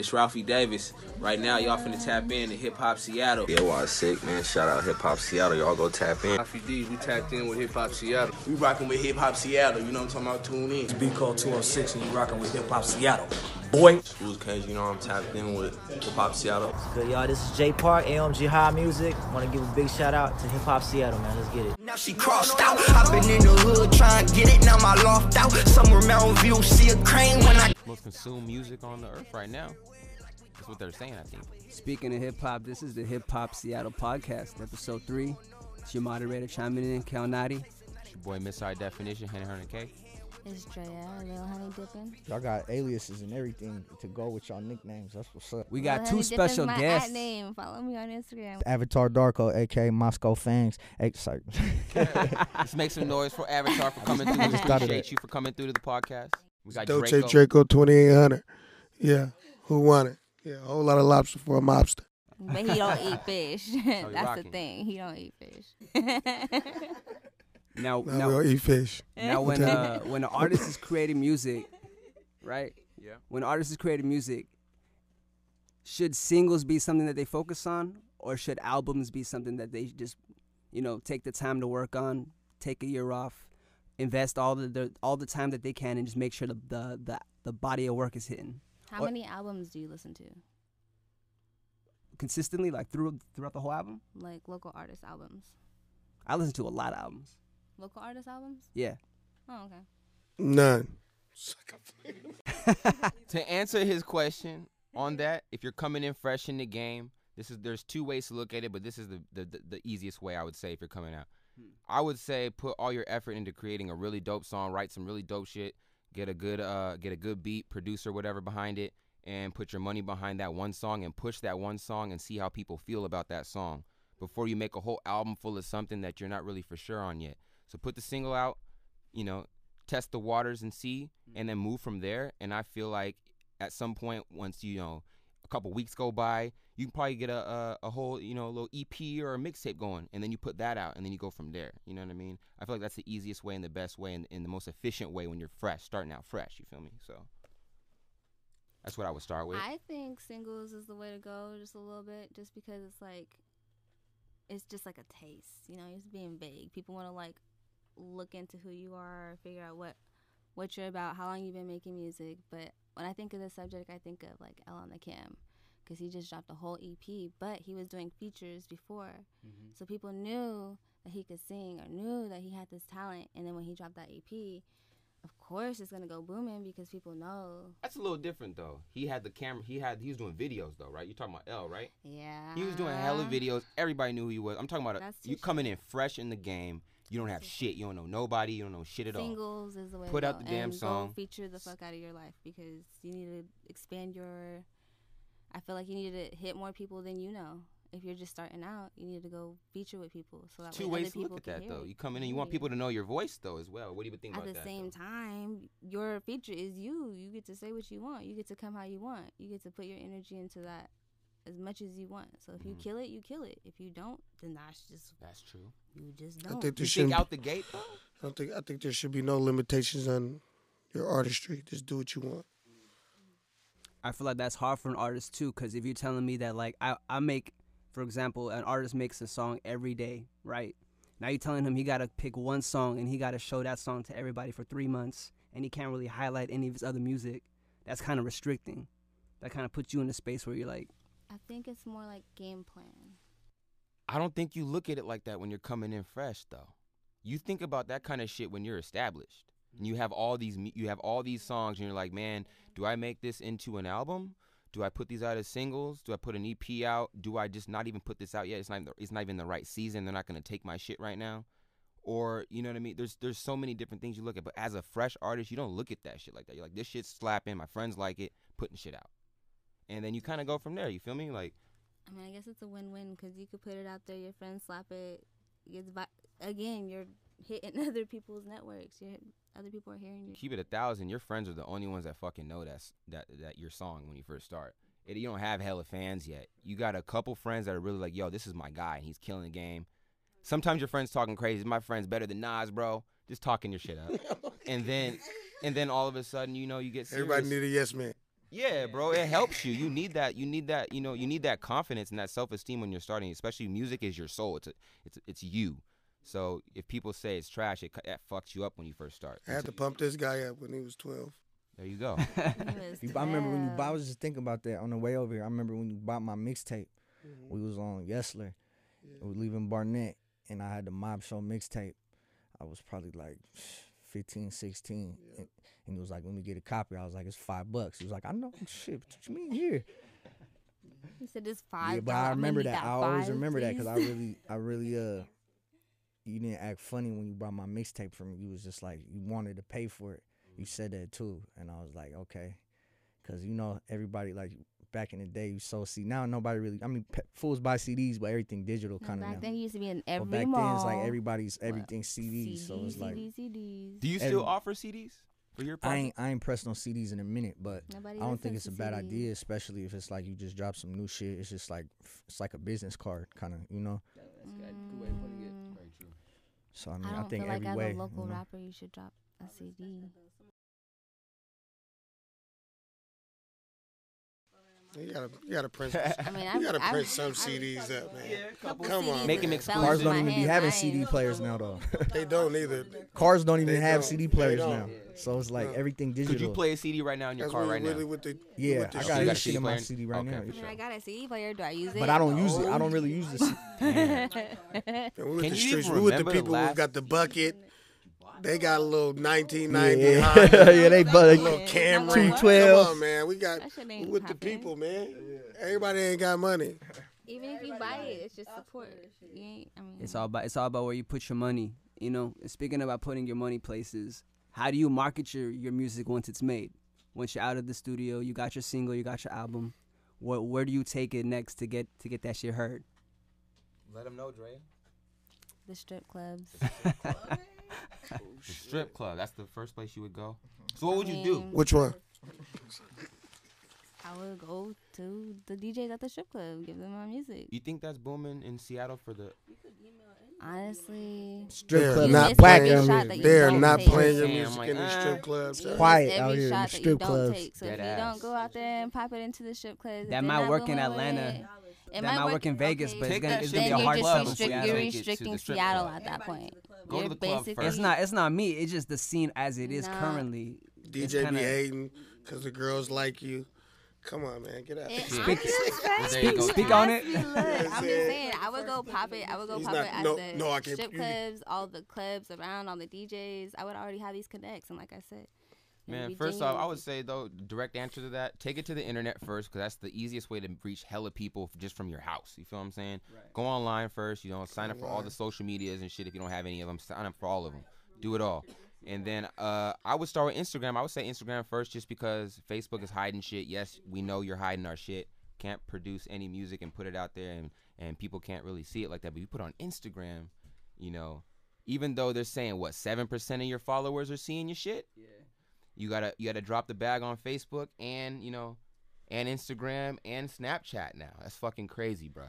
This Ralphie Davis. Right now, y'all finna tap in to Hip Hop Seattle. Yeah, why sick, man. Shout out Hip Hop Seattle. Y'all go tap in. Ralphie D, we tapped in with Hip Hop Seattle. We rocking with Hip Hop Seattle. You know what I'm talking about? Tune in. It's B Code 206 and you rocking with Hip Hop Seattle. Boy. Schools Cage, you know I'm tapped in with Hip Hop Seattle. Good, y'all. This is Jay Park, AMG High Music. Want to give a big shout out to Hip Hop Seattle, man. Let's get it. Now she crossed out. I've been in the hood trying to get it. Now my loft out. Somewhere Mountain View, see a crane when I. Most consumed music on the earth right now. That's what they're saying, I think. Speaking of hip hop, this is the Hip Hop Seattle podcast, episode three. It's your moderator chiming in, Cal Nadi. It's your boy Miss High Definition, Henny Hernan K. It's Drea, Lil Honey Dippin'. Y'all got aliases and everything to go with y'all nicknames. That's what's up. We got Lil two Honey Dippin's special my guests. At name. Follow me on Instagram. Avatar Darko, aka Moscow Fangs. Hey, sorry. Let's make some noise for Avatar for coming through. We just thought of appreciate you for coming through to the podcast. We got Dolce Draco. Draco 2800. Yeah. Who won it? Yeah, a whole lot of lobster for a mobster. But he don't eat fish. That's the thing. He don't eat fish. Now, Now we now, don't eat fish. now when uh, when an artist is creating music, right? Yeah. When an artist is creating music, should singles be something that they focus on, or should albums be something that they just, you know, take the time to work on, take a year off, invest all the, the all the time that they can, and just make sure the the the, the body of work is hitting How What- many albums do you listen to? consistently, like through throughout the whole album. Like local artist albums? I listen to a lot of albums. Local artist albums? Yeah. Oh, okay. None. to answer his question on that, if you're coming in fresh in the game, this is there's two ways to look at it, but this is the the, the, the easiest way I would say if you're coming out. I would say put all your effort into creating a really dope song, write some really dope shit, get a good uh get a good beat, producer whatever behind it, and put your money behind that one song and push that one song and see how people feel about that song before you make a whole album full of something that you're not really for sure on yet. So put the single out, you know, test the waters and see, and then move from there. And I feel like at some point, once you know, a couple weeks go by, you can probably get a, a a whole you know a little EP or a mixtape going, and then you put that out, and then you go from there. You know what I mean? I feel like that's the easiest way and the best way and, and the most efficient way when you're fresh, starting out fresh. You feel me? So that's what I would start with. I think singles is the way to go just a little bit, just because it's like, it's just like a taste, you know. It's being vague. People want to like look into who you are, figure out what what you're about, how long you've been making music. But when I think of this subject, I think of like L on the Cam, because he just dropped a whole EP, but he was doing features before, mm-hmm. so people knew that he could sing or knew that he had this talent. And then when he dropped that EP, of course it's gonna go booming because people know. That's a little different though. He had the camera. He had. He was doing videos though, right? You're talking about L, right? Yeah. He was doing hella videos. Everybody knew who he was. I'm talking about a, you too coming in fresh in the game. You don't have shit. You don't know nobody. You don't know shit at all. Singles is the way. Put out the damn song. Feature the fuck out of your life because you need to expand your. I feel like you need to hit more people than you know. If you're just starting out, you need to go feature with people so that Two way ways other to look at that though. it. You come in and you want people to know your voice though as well. What do you think At about the same though? time, your feature is you. You get to say what you want. You get to come how you want. You get to put your energy into that as much as you want. So if you Mhm. kill it, you kill it. If you don't, then that's just That's true. you just don't. I think there You should. think out the gate though? I don't think. I think there should be no limitations on your artistry. Just do what you want. I feel like that's hard for an artist too, because if you're telling me that like I, I make, for example, an artist makes a song every day, right? Now you're telling him he gotta pick one song and he gotta show that song to everybody for three months, and he can't really highlight any of his other music. That's kind of restricting. That kind of puts you in a space where you're like, I think it's more like game plan. I don't think you look at it like that when you're coming in fresh though. You think about that kind of shit when you're established. And you have all these you have all these songs and you're like, "Man, do I make this into an album? Do I put these out as singles? Do I put an EP out? Do I just not even put this out yet? It's not even it's not even the right season. They're not going to take my shit right now." Or, you know what I mean? There's there's so many different things you look at, but as a fresh artist, you don't look at that shit like that. You're like, "This shit's slapping, my friends like it, putting shit out." And then you kind of go from there. You feel me? Like I mean, I guess it's a win-win because you could put it out there, your friends slap it. It's vi- again, you're hitting other people's networks. You're other people are hearing you. keep it a thousand. Your friends are the only ones that fucking know that's that that your song when you first start. It, you don't have hella fans yet. You got a couple friends that are really like, yo, this is my guy, and he's killing the game. Sometimes your friends talking crazy. My friend's better than Nas, bro. Just talking your shit up, and then and then all of a sudden, you know, you get serious. Everybody need a yes man. Yeah, bro, it helps you. You need that. You need that. You know, you need that confidence and that self esteem when you're starting. Especially music is your soul. It's a, it's it's you. So if people say it's trash, it that fucks you up when you first start. I had to pump this guy up when he was 12. There you go. You- I remember when you bought, I was just thinking about that on the way over here. I remember when you bought my mixtape. We was on Yesler. We were leaving Barnett, and I had the Mob Show mixtape. I was probably like 15, 16. And, and he was like, let me get a copy. I was like, it's five bucks. He was like, I know. Shit, what you mean here? He said it's five. yeah, but. I remember need that. I always five, remember that because I really, I really, uh, you didn't act funny when you bought my mixtape from me. You was just like you wanted to pay for it. You mm-hmm. said that too, and I was like, okay, because you know everybody like back in the day you sold CD. Now nobody really. I mean, pe- fools buy CDs, but everything digital kind of back now. then, it used to be in But every back mall. then it's like everybody's everything CDs, so CDs, it's like CDs, CDs. Do you still Every- offer CDs for your I ain't I ain't pressed on CDs in a minute, but Nobody I don't think it's a bad CDs. idea, especially if it's like you just drop some new shit. It's just like it's like a business card, kind of, you know. So I mean, I I, don't think feel like every as way. a local you know. rapper, you should drop a CD. You gotta, you gotta print. I mean, you I've- gotta I've- print some I've CDs up, man. couple Come on, CDs Make 'em man. exclusive. Cars don't even be having CD players now, though. They don't either. Cars don't even They have don't. CD players don't. now. So it's like No. everything digital. Could you play a CD right now in your That's car what right really now? with the Yeah, with the I got got a this shit CD in my player? CD right Okay, now. I sure. I got a CD player. Do I use it? But I don't use it. I don't really oh. use this. We with Can the you streets. even We with the remember the people who last- got the bucket. They got a little 1990 Yeah, Honda. yeah, they a but little Camry. 212. Come on, man. We got we with the people, man. Everybody ain't got money. Even if you buy it, it's just support. You ain't, I mean, It's all about it's all about where you put your money. You know, And speaking about putting your money places, how do you market your, your music once it's made? Once you're out of the studio, you got your single, you got your album. Where where do you take it next to get to get that shit heard? Let them know, Dre. the strip clubs. The strip club. That's the first place you would go. So what would you do? Which one? I would go to the DJs at the strip club, give them my music. You think that's booming in Seattle for the? Honestly, Strip They're club not is whack playing. out shot here. that you They're don't playing your music like, in the uh, strip clubs. Quiet every out here in shot the strip you clubs. take. So Dead if you don't go out there and pop it into the strip clubs, That might work in Atlanta. it, It That might work in Vegas, but it's gonna, it's gonna be then a you're hard just club in you're Take it to the restricting Seattle at that point. Go to the club basically It's not it's not me. It's just the scene as it is currently. DJ kinda- be hating because the girls like you. Come on, man. Get out. It, Speak- Well, there go. Speak on it. Look, I'm just saying, I would go pop it. I would go He's pop not- it at no, the no, I can't- strip clubs, all the clubs around, all the DJs. I would already have these connects, and like I said, Man, be first off, I would say though, direct answer to that: take it to the internet first, because that's the easiest way to reach hella people just from your house. You feel what I'm saying? Go online first. You know, sign up for all the social medias and shit. If you don't have any of them, sign up for all of them. Do it all. And then uh, I would start with Instagram. I would say Instagram first, just because Facebook is hiding shit. Yes, we know you're hiding our shit. Can't produce any music and put it out there, and and people can't really see it like that. But you put on Instagram, you know, even though they're saying what seven percent of your followers are seeing your shit. Yeah. You gotta you gotta drop the bag on Facebook and you know, and Instagram and Snapchat now. That's fucking crazy, bro.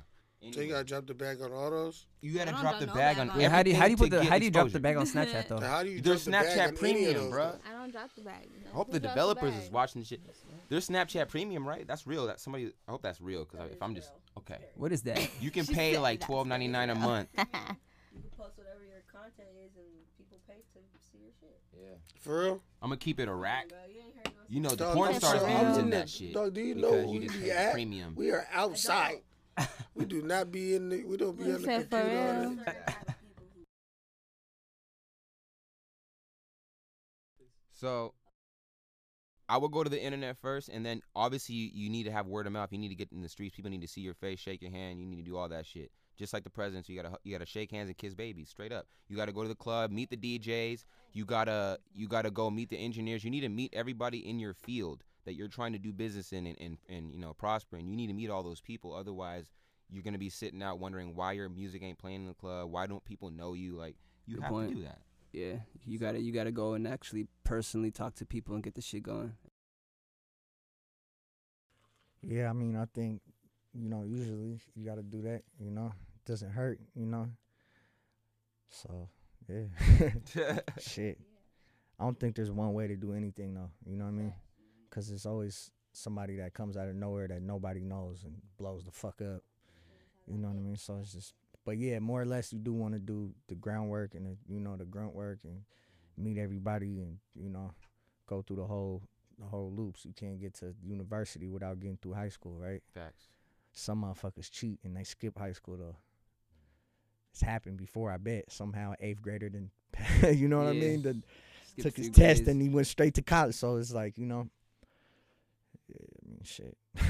So you gotta drop the bag on all those. You gotta drop drop the bag bag on. on Yeah, how do you how do you put the how do you drop the bag on Snapchat though? How do you There's drop the bag Snapchat on Premium, bro. I don't drop the bag. I hope the developers bag? is watching this shit. There's Snapchat Premium, right? That's real. That somebody. I hope that's real because if I'm just okay, What is that? you can pay like twelve ninety nine a month. You can post whatever your content is, and people pay to see your shit. Yeah. For real? I'm gonna keep it a rack. You ain't heard no You know the Dog, porn I'm stars be using that shit. Dog, do you know you who just we premium. We are outside. we do not be in the. We don't be You on the said for computer. all real? So I would go to the internet first, and then obviously you, you need to have word of mouth. You need to get in the streets. People need to see your face, shake your hand. You need to do all that shit. Just like the presidents, you gotta you gotta shake hands and kiss babies straight up. You gotta go to the club, meet the DJs. You gotta you gotta go meet the engineers. You need to meet everybody in your field that you're trying to do business in and, and, and you know prosper. And you need to meet all those people. Otherwise, you're gonna be sitting out wondering why your music ain't playing in the club. Why don't people know you? Like you Good have point. to do that. Yeah, you gotta you gotta go and actually personally talk to people and get the shit going. Yeah, I mean, I think you know usually you got to do that. You know, it doesn't hurt. You know. So yeah, shit. I don't think there's one way to do anything though. You know what I mean? Because it's always somebody that comes out of nowhere that nobody knows and blows the fuck up. You know what I mean? So it's just, but yeah, more or less, you do want to do the groundwork and the, you know the grunt work and meet everybody and you know go through the whole the whole loops. You can't get to university without getting through high school, right? Facts. Some motherfuckers cheat and they skip high school though. It's happened before, I bet. Somehow, eighth grader then, you know what I mean? The, Skip took his test grades. and he went straight to college. So it's like you know, yeah, I mean, shit.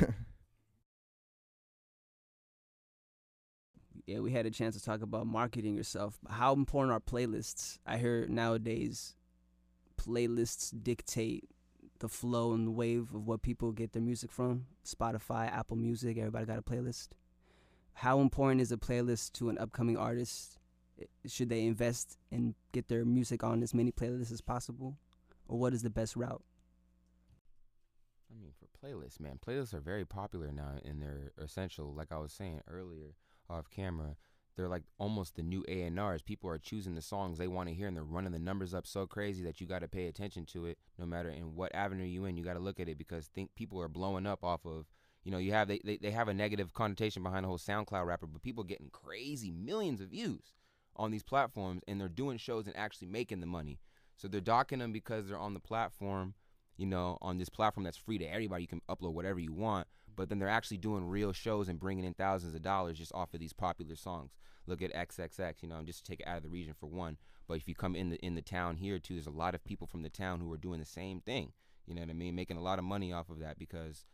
yeah, we had a chance to talk about marketing yourself. How important are playlists? I hear nowadays playlists dictate the flow and the wave of what people get their music from. Spotify, Apple Music, everybody got a playlist. How important is a playlist to an upcoming artist? Should they invest and get their music on as many playlists as possible? Or what is the best route? Playlists, man, playlists are very popular now, and they're essential. Like I was saying earlier, off camera, they're like almost the new A and R's. People are choosing the songs they want to hear, and they're running the numbers up so crazy that you got to pay attention to it. No matter in what avenue you in, you got to look at it because think people are blowing up off of. You know, you have they, they they have a negative connotation behind the whole SoundCloud rapper, but people getting crazy millions of views on these platforms, and they're doing shows and actually making the money. So they're docking them because they're on the platform you know, on this platform that's free to everybody. You can upload whatever you want, but then they're actually doing real shows and bringing in thousands of dollars just off of these popular songs. Look at XXX, you know, just take it out of the region for one. But if you come in the in the town here too, there's a lot of people from the town who are doing the same thing. You know what I mean? Making a lot of money off of that because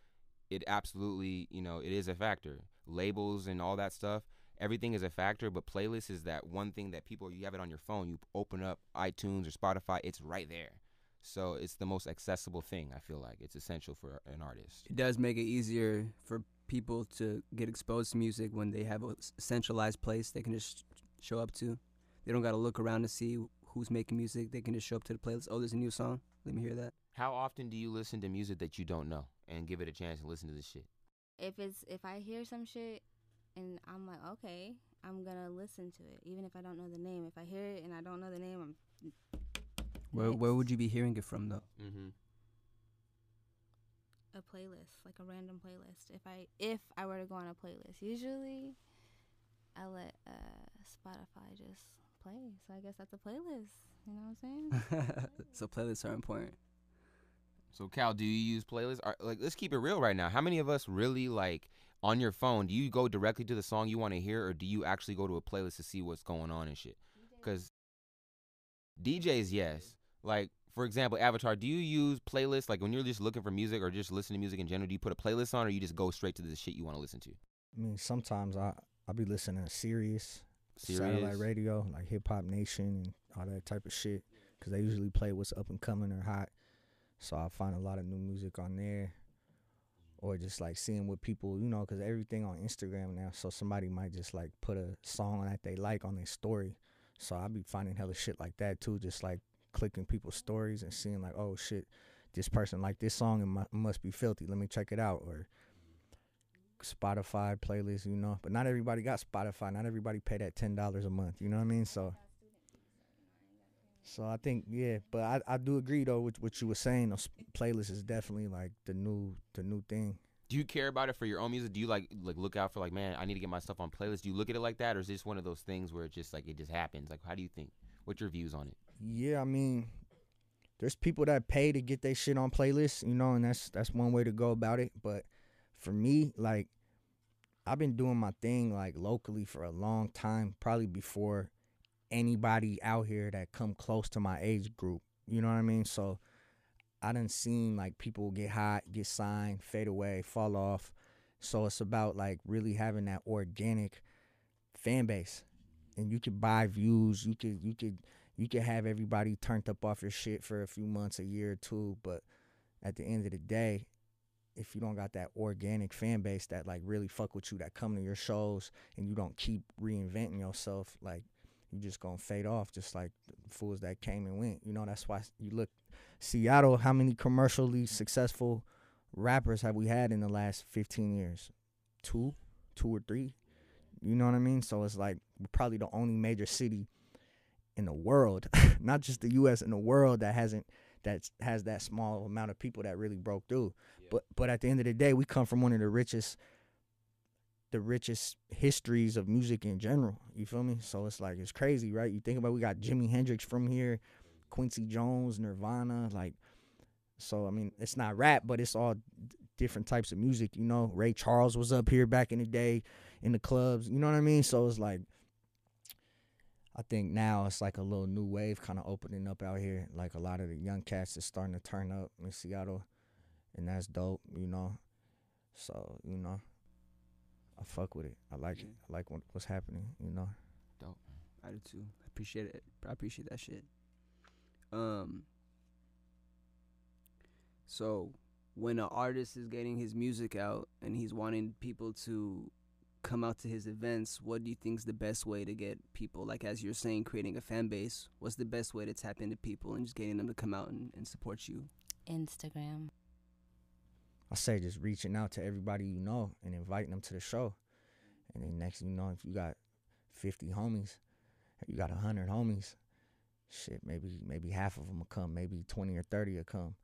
it absolutely, you know, it is a factor. Labels and all that stuff, everything is a factor, but playlist is that one thing that people you have it on your phone, you open up iTunes or Spotify, it's right there. So it's the most accessible thing. I feel like it's essential for an artist. It does make it easier for people to get exposed to music when they have a centralized place they can just show up to. They don't got to look around to see who's making music. They can just show up to the playlist. Oh, there's a new song. Let me hear that. How often do you listen to music that you don't know and give it a chance and listen to this shit? If it's if I hear some shit and I'm like, okay, I'm gonna listen to it, even if I don't know the name. If I hear it and I don't know the name, I'm Where where would you be hearing it from though? Mm-hmm. a playlist, like a random playlist. If I if I were to go on a playlist, usually I let uh Spotify just play. So I guess that's a playlist. You know what I'm saying? so playlists are important. So Cal, do you use playlists? Are, like, let's keep it real right now. How many of us really like on your phone? Do you go directly to the song you want to hear, or do you actually go to a playlist to see what's going on and shit? Because DJs, yes. Like for example, Avatar. Do you use playlists? Like when you're just looking for music or just listening to music in general, do you put a playlist on, or you just go straight to the shit you want to listen to? I mean, sometimes I I be listening to Sirius. satellite radio, like Hip Hop Nation and all that type of shit, because they usually play what's up and coming or hot. So I find a lot of new music on there, or just like seeing what people, you know, because everything on Instagram now. So somebody might just like put a song that they like on their story. So I be finding hella shit like that too, just like clicking people's stories and seeing like, oh shit, this person like this song and mu- must be filthy. Let me check it out. Or Spotify playlist, you know. But not everybody got Spotify. Not everybody pay that ten dollars a month. You know what I mean? So, so I think yeah. But I, I do agree though with what you were saying. Those playlists is definitely like the new the new thing. Do you care about it for your own music? Do you like like look out for like, man, I need to get my stuff on playlist? Do you look at it like that, or is this one of those things where it just like it just happens? Like, how do you think? What's your views on it? Yeah, I mean, there's people that pay to get their shit on playlists, you know, and that's that's one way to go about it. But for me, like, I've been doing my thing like locally for a long time, probably before anybody out here that come close to my age group. You know what I mean? So I done seen like people get hot, get signed, fade away, fall off. So it's about like really having that organic fan base. And you could buy views, you could you could you could have everybody turned up off your shit for a few months, a year or two, but at the end of the day, if you don't got that organic fan base that like really fuck with you, that come to your shows, and you don't keep reinventing yourself, like you just gonna fade off, just like the fools that came and went. You know, that's why you look Seattle. How many commercially successful rappers have we had in the last fifteen years? Two, two or three. You know what I mean? So it's like we're probably the only major city in the world, not just the U.S. in the world that hasn't that has that small amount of people that really broke through. But but at the end of the day, we come from one of the richest the richest histories of music in general. You feel me? So it's like it's crazy, right? You think about we got Jimi Hendrix from here, Quincy Jones, Nirvana, like so I mean, it's not rap, but it's all d- different types of music, you know. Ray Charles was up here back in the day in the clubs, you know what I mean? So it's like I think now it's like a little new wave kind of opening up out here. Like a lot of the young cats is starting to turn up in Seattle, and that's dope, you know. So you know, I fuck with it. I like it. I like what, what's happening, you know. Dope. I do too. I appreciate it. I appreciate that shit. Um. So, when an artist is getting his music out and he's wanting people to come out to his events, what do you think is the best way to get people? Like as you're saying, creating a fan base. What's the best way to tap into people and just getting them to come out and, and support you? Instagram. I say just reaching out to everybody you know and inviting them to the show. And then next thing you know, if you got 50 homies, you got 100 homies, shit, maybe maybe half of them will come, maybe 20 or 30 will come.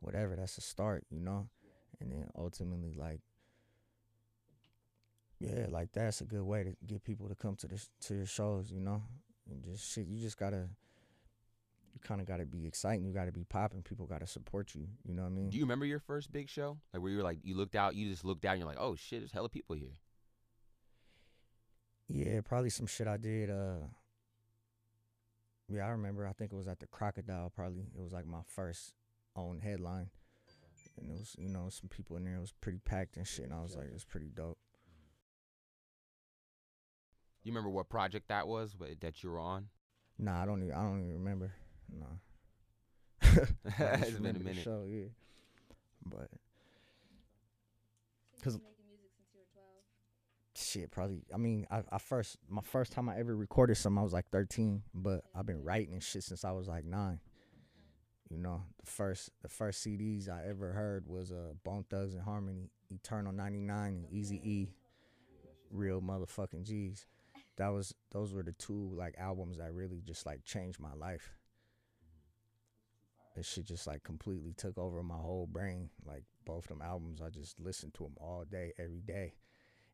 Whatever, that's a start, you know? And then ultimately like yeah, like that's a good way to get people to come to the to your shows, you know? And just shit, you just got to you kind of got to be exciting. You got to be popping. People got to support you. You know what I mean? Do you remember your first big show? Like where you were like you looked out, you just looked out, you're like, oh shit, there's hella people here. Yeah, probably some shit I did. Uh, yeah, I remember. I think it was at the Crocodile. Probably it was like my first own headline, and it was you know some people in there. It was pretty packed and shit. And I was like, it's pretty dope. You remember what project that was that you were on? Nah, I don't. Even, I don't even remember. Nah. It's been a minute. Show, yeah. But because shit, probably. I mean, I, I first my first time I ever recorded something, I was like 13, but I've been writing and shit since I was like nine. You know, the first the first CDs I ever heard was uh Bone Thugs-n-Harmony, Eternal '99, and Easy E, Real Motherfucking G's. That was those were the two like albums that really just like changed my life. That shit just like completely took over my whole brain. Like both of them albums, I just listened to them all day, every day,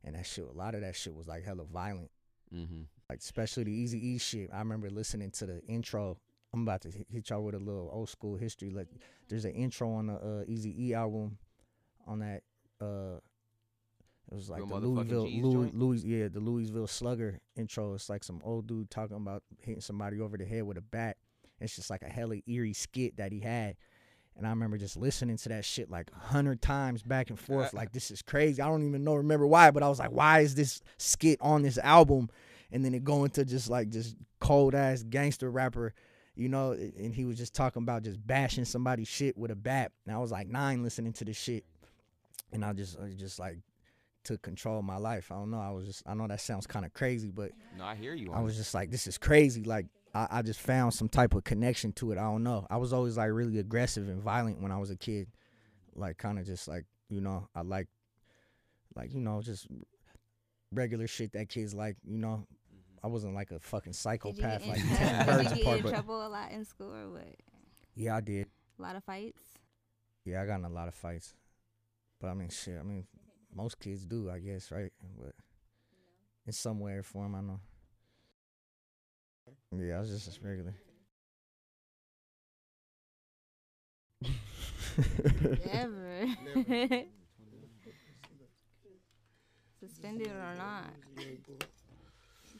and that shit. A lot of that shit was like hella violent. Mm-hmm. Like especially the Easy E shit. I remember listening to the intro. I'm about to hit- y'all with a little old school history. Like there's an intro on the uh, Easy E album, on that. uh It was like Real the Louisville, Louis. Louis, yeah, the Louisville Slugger intro. It's like some old dude talking about hitting somebody over the head with a bat. It's just like a hella eerie skit that he had. And I remember just listening to that shit like a hundred times back and forth. Uh, like this is crazy. I don't even know remember why, but I was like, why is this skit on this album? And then it go into just like just cold ass gangster rapper, you know. And he was just talking about just bashing somebody's shit with a bat. And I was like nine listening to this shit, and I just I just like took control of my life. I don't know. I was just I know that sounds kind of crazy, but No, I hear you. I was just like, this is crazy. Like, I, I just found some type of connection to it. I don't know. I was always like really aggressive and violent when I was a kid. Like, kind of just like, you know, I like, like, you know, just regular shit that kids like, you know. I wasn't like a fucking Did you psychopath get like in, did you get apart. in But trouble a lot in school or what? yeah, I did. A lot of fights. Yeah, I got in a lot of fights. But I mean, shit. I mean, most kids do, I guess, right? But in some way or form, I know. Yeah, I was just regular. Ever. Suspended or not?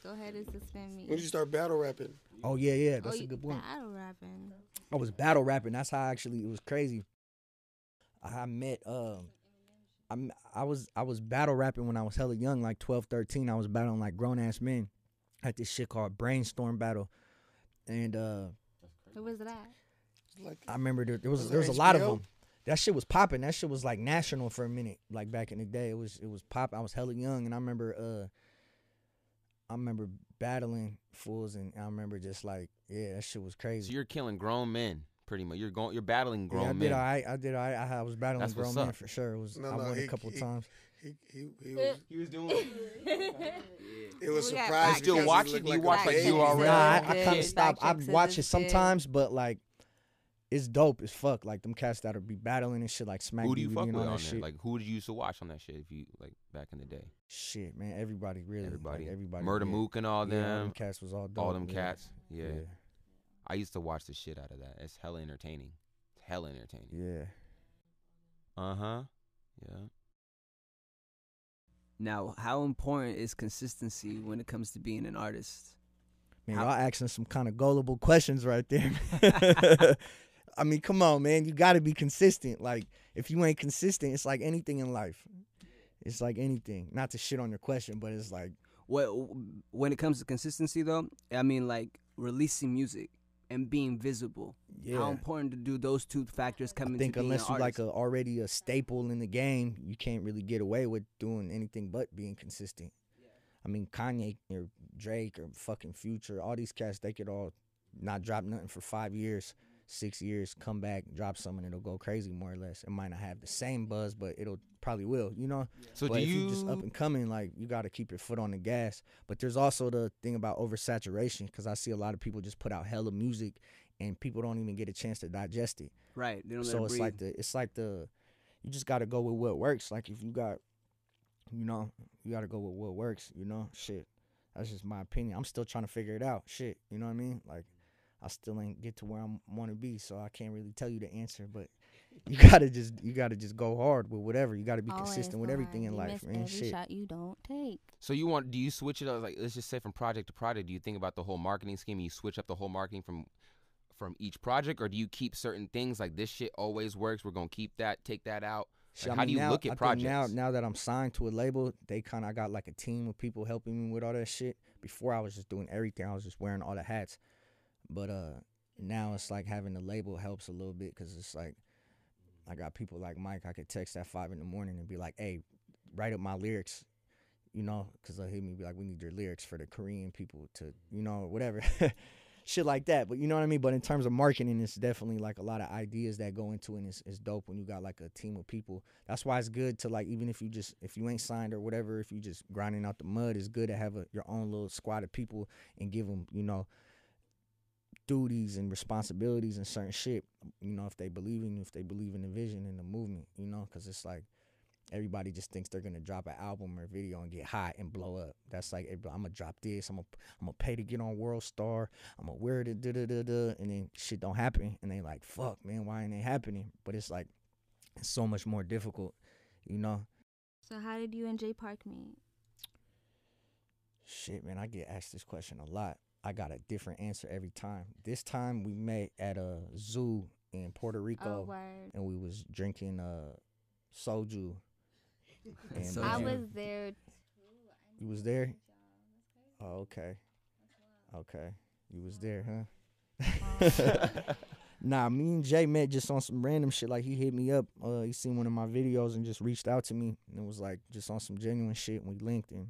Go ahead and suspend me. When did you start battle rapping? Oh yeah, yeah, that's oh, a good point. Battle rapping. I was battle rapping. That's how I actually it was crazy. I met um I'm I was I was battle rapping when I was hella young, like 12, 13. I was battling like grown ass men at this shit called Brainstorm Battle. And uh Who was that? Like I remember there, there was Was there was a lot of them. That shit was popping. That shit was like national for a minute. Like back in the day, it was it was pop. I was hella young, and I remember uh, I remember battling fools, and I remember just like yeah, that shit was crazy. So you're killing grown men, pretty much. You're going. You're battling grown yeah, I men. did all right. I did all right. I, I was battling That's grown men up. for sure. It was No, I no, won he- a couple he- times. He, he, he was. He was doing. It was We got surprising. You still because he watch it? you watch, like, baby. URL? Nah, I, I Good. kind of stopped. I watch it sometimes, but like it's dope as fuck. Like them cats that'll be battling and shit, like Smack Who do you DVD fuck with on that shit. Like who did you used to watch on that shit? If you like back in the day, shit, man, everybody really, everybody, like, everybody, Murda yeah. Mook and all them, all them cats was all dope. all them yeah. cats. Yeah. yeah, I used to watch the shit out of that. It's hella entertaining. It's hella entertaining. yeah. Uh huh. Yeah. Now, how important is consistency when it comes to being an artist? Man, y'all asking some kind of gullible questions right there. I mean, come on, man. You got to be consistent. Like, if you ain't consistent, it's like anything in life. It's like anything. Not to shit on your question, but it's like What when it comes to consistency though, I mean like releasing music and being visible. Yeah. How important to do those two factors come I into think unless an you like a already a staple in the game, you can't really get away with doing anything but being consistent. I mean, Kanye or Drake or fucking Future, all these cats, they could all not drop nothing for five years, six years, come back, drop something, it'll go crazy more or less. It might not have the same buzz, but it'll probably will, you know. So but do if you just up and coming, like you got to keep your foot on the gas. But there's also the thing about oversaturation because I see a lot of people just put out hella music and people don't even get a chance to digest it. Right, they don't let so it it's like the it's like the you just got to go with what works. Like if you got, you know, you got to go with what works. You know, shit. That's just my opinion. I'm still trying to figure it out. Shit, you know what I mean? Like I still ain't get to where I want to be, so I can't really tell you the answer. But you gotta just you gotta just go hard with whatever. You gotta be Always consistent with everything in You life, man. Every Shit. shot you don't take. So you want? Do you switch it up? Like let's just say from project to project. Do you think about the whole marketing scheme? You switch up the whole marketing from from each project, or do you keep certain things like this shit always works? We're gonna keep that, take that out. Like, I how do you now, look at think projects? Now, now that I'm signed to a label, they kind of got like a team of people helping me with all that shit. Before I was just doing everything. I was just wearing all the hats. But uh, now it's like having the label helps a little bit because it's like I got people like Mike. I could text at five in the morning and be like, "Hey, write up my lyrics." You know, because they'll hit me be like, "We need your lyrics for the Korean people to, you know, whatever." shit like that. But you know what I mean? But in terms of marketing, it's definitely like a lot of ideas that go into it and it's, it's dope when you got like a team of people. That's why it's good to like even if you just if you ain't signed or whatever, if you just grinding out the mud, it's good to have a, your own little squad of people and give them, you know, duties and responsibilities and certain shit. You know, if they believe in you, if they believe in the vision and the movement, you know, because it's like everybody just thinks they're gonna drop an album or video and get hot and blow up. That's like I'm gonna drop this. I'm gonna I'm gonna pay to get on World Star. I'm gonna wear it. Da da da da. And then shit don't happen. And they like fuck man, why ain't it happening? But it's like it's so much more difficult, you know. So how did you and Jay Park meet? Shit, man, I get asked this question a lot. I got a different answer every time. This time we met at a zoo in Puerto Rico, Oh, word. and we was drinking uh soju. And, I um, was there. Too. You was there? Oh, okay. Okay. You was there, huh? nah, me and Jay met just on some random shit. Like he hit me up. Uh, he seen one of my videos and just reached out to me. And it was like just on some genuine shit. And we linked and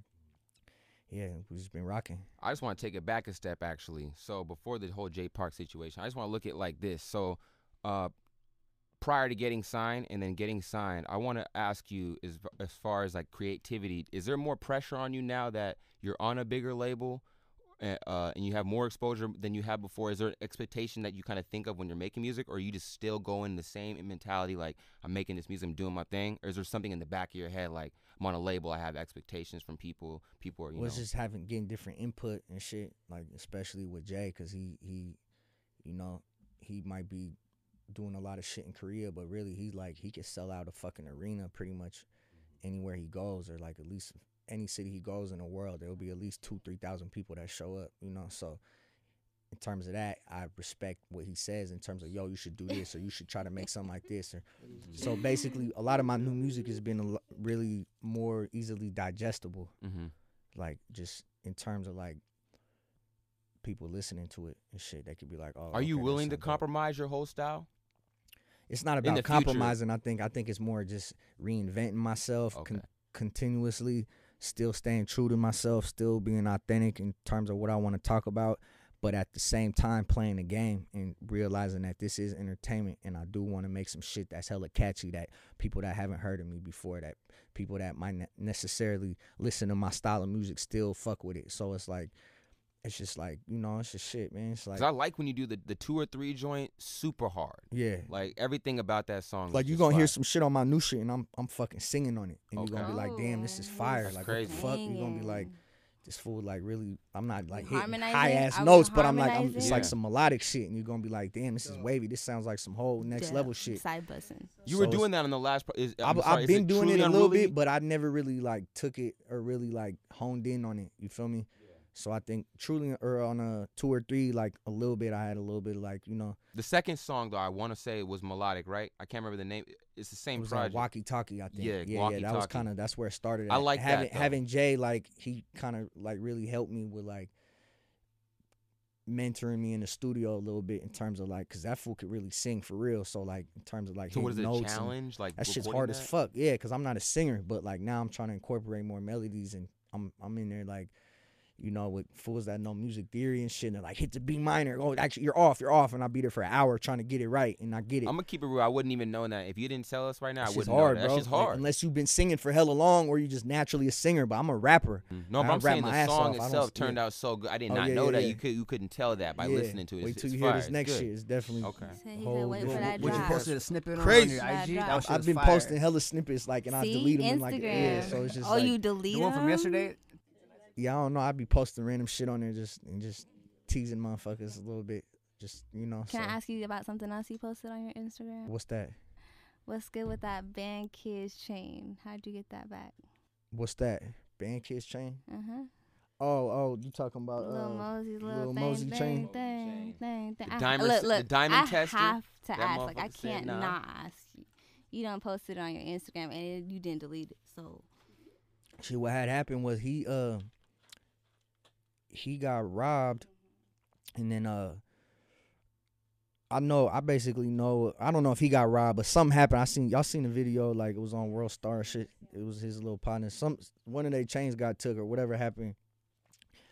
yeah, we've just been rocking. I just want to take it back a step, actually. So before the whole Jay Park situation, I just want to look at like this. So, uh, prior to getting signed and then getting signed, I want to ask you, as as far as like creativity, is there more pressure on you now that you're on a bigger label, uh, uh, and you have more exposure than you had before? Is there an expectation that you kind of think of when you're making music, or are you just still going the same mentality, like I'm making this music, I'm doing my thing, or is there something in the back of your head like I'm on a label, I have expectations from people, people are you know was know. just having getting different input and shit, like especially with Jay, cause he he, you know, he might be doing a lot of shit in Korea, but really he's like he could sell out a fucking arena pretty much anywhere he goes, or like at least any city he goes in the world, there will be at least two three thousand people that show up, you know. So in terms of that, I respect what he says in terms of yo, you should do this or you should try to make something like this. Or so basically, a lot of my new music has been a really more easily digestible Mhm. like just in terms of like people listening to it and shit they could be like oh Are you okay, that willing to compromise your whole style? it's not about the future? compromising i think i think it's more just reinventing myself con- continuously still staying true to myself still being authentic in terms of what i want to talk about but at the same time playing the game and realizing that this is entertainment and i do want to make some shit that's hella catchy that people that haven't heard of me before that people that might not necessarily listen to my style of music still fuck with it. So it's like it's just like you know, it's just shit, man. It's like 'Cause I like when you do the, the two or three joint super hard. Yeah. Like everything about that song. like you just gonna hear some shit on my new shit, and I'm I'm fucking singing on it, and you're gonna be like, damn, this is oh. fire. That's like crazy. what the fuck? You're gonna be like. This fool like really, I'm not like hitting high ass notes, but I'm like, I'm, it's harmonizing? like some melodic shit, and you're gonna be like, damn, this is wavy. This sounds like some whole next Yeah, level shit. Side bussing. You were So it's- doing that on the last. Pro- is, I'm I've, sorry, I've is been it doing it Truly a little Unruly? bit, but I never really like took it or really like honed in on it. You feel me? So I think truly or on a two or three, like a little bit, I had a little bit of like you know, The second song though, I want to say was melodic, right? I can't remember the name. It's the it same was uh, like walkie talkie. I think. Yeah, yeah, yeah. That was kind of that's where it started. I like having though. having Jay like he kind of like really helped me with like mentoring me in the studio a little bit in terms of like because that fool could really sing for real. So like in terms of like So what is it, a notes and- challenge, like, that shit's hard as fuck. Yeah, because I'm not a singer, but like now I'm trying to incorporate more melodies and I'm I'm in there like. You know, with fools that know music theory and shit, and they're like, hit the B minor. Oh, actually, you're off, you're off, and I'll be there for an hour trying to get it right, and I get it. I'm gonna keep it real. I wouldn't even know that if you didn't tell us right now. That I wouldn't hard, know that. bro. That's just Like, hard. unless you've been singing for hella long, or you're just naturally a singer. But I'm a rapper. Mm-hmm. no, I but I'm rap saying my the ass song off. Itself turned yeah. out so good. I did Oh, not yeah, know yeah, that. yeah. You could you couldn't tell that by Yeah. listening to it. Wait It's, till it's you hear this next It's shit. It's definitely okay. Said he whole wait for that Would you posted a snippet on Crazy. your IG? drop. That shit I've was been fire. posting hella snippets, like, and I delete them. Like, Instagram. yeah, so it's just oh, you delete The one from yesterday. Yeah, I don't know. I'd be posting random shit on there, just and just teasing motherfuckers a little bit, just you know. Can so. I ask you about something else you posted on your Instagram? What's that? What's good with that band kids chain? How'd you get that back? What's that? Band kids chain? Uh huh. Oh, oh, you talking about Little uh, Mosey's little, Little thing, Mosey thing, chain? thing, thing, thing. The I- diamond- look, the look, diamond I tester? have to ask. Like, I can't nah. not ask you. You don't post it on your Instagram and it, you didn't delete it. So Shit, what had happened was he uh he got robbed, and then uh I know I basically know I don't know if he got robbed, but something happened. I seen y'all seen the video like it was on World Star shit. It was his little partner. Some one of their chains got took or whatever happened.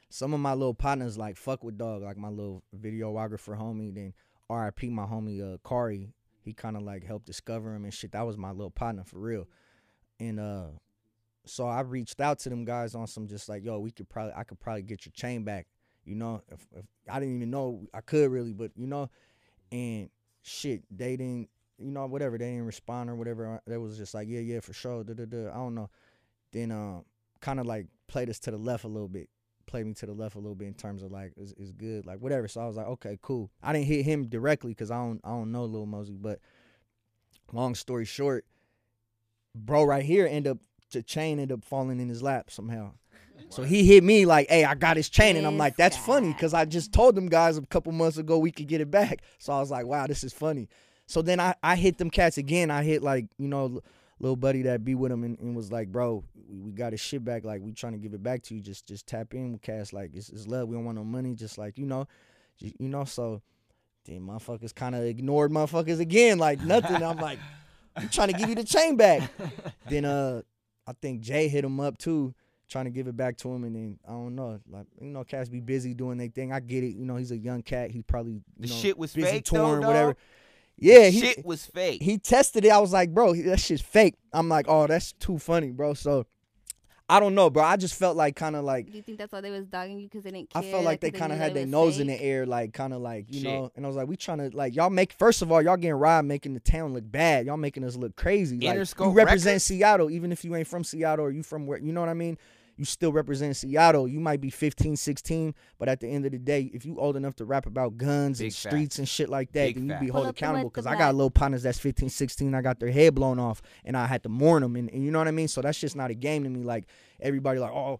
Some of my little partners like fuck with dog, like my little videographer homie. Then R.I.P. my homie uh Kari. He kind of like helped discover him and shit. That was my little partner for real. And uh so I reached out to them guys on some just like, yo, we could probably I could probably get your chain back. You know, if, if I didn't even know I could really, but you know, and shit, they didn't, you know, whatever, they didn't respond or whatever. They was just like, yeah, yeah, for sure. Da, da, da. I don't know. Then um, kind of like played us to the left a little bit, played me to the left a little bit in terms of like it's, it's good, like whatever. So I was like, okay, cool. I didn't hit him directly because I don't I don't know Lil Mosey, but long story short, bro, right here end up the chain ended up falling in his lap somehow. So he hit me like, "Hey, I got his chain," and I'm like, "That's funny," because I just told them guys a couple months ago we could get it back. So I was like, "Wow, this is funny." So then I, I hit them cats again. I hit like you know, little buddy that be with him and, and was like, "Bro, we, we got his shit back. Like we trying to give it back to you. Just just tap in with cats. Like it's, it's love. We don't want no money. Just like you know, ju- you know." So then motherfuckers kind of ignored motherfuckers again, like nothing. I'm like, I'm trying to give you the chain back. then uh, I think Jay hit him up too, trying to give it back to him, and then I don't know, like you know, cats be busy doing their thing. I get it. You know, he's a young cat. He probably you The know, shit was busy fake, though, touring, dog? whatever. Yeah, he, Shit was fake. He tested it. I was like, bro, that shit's fake. I'm like, oh, that's too funny, bro. So I don't know, bro. I just felt like kind of like do you think that's why they was dogging you because they didn't I felt like they kind of had their it was nose in the air, like kind of like you Shit. know. And I was like, we trying to like y'all make. First of all, y'all getting robbed, making the town look bad. Y'all making us look crazy. Like you represent Records? Seattle, even if you ain't from Seattle or you from where you know what I mean. You still represent Seattle. You might be 15, 16, but at the end of the day, if you old enough to rap about guns Big and streets and shit like that, Big then you be facts. held Pull up the accountable. Because I got little partners that's 15, 16. I got their head blown off, and I had to mourn them. And, and you know what I mean. So that's just not a game to me. Like everybody, like oh,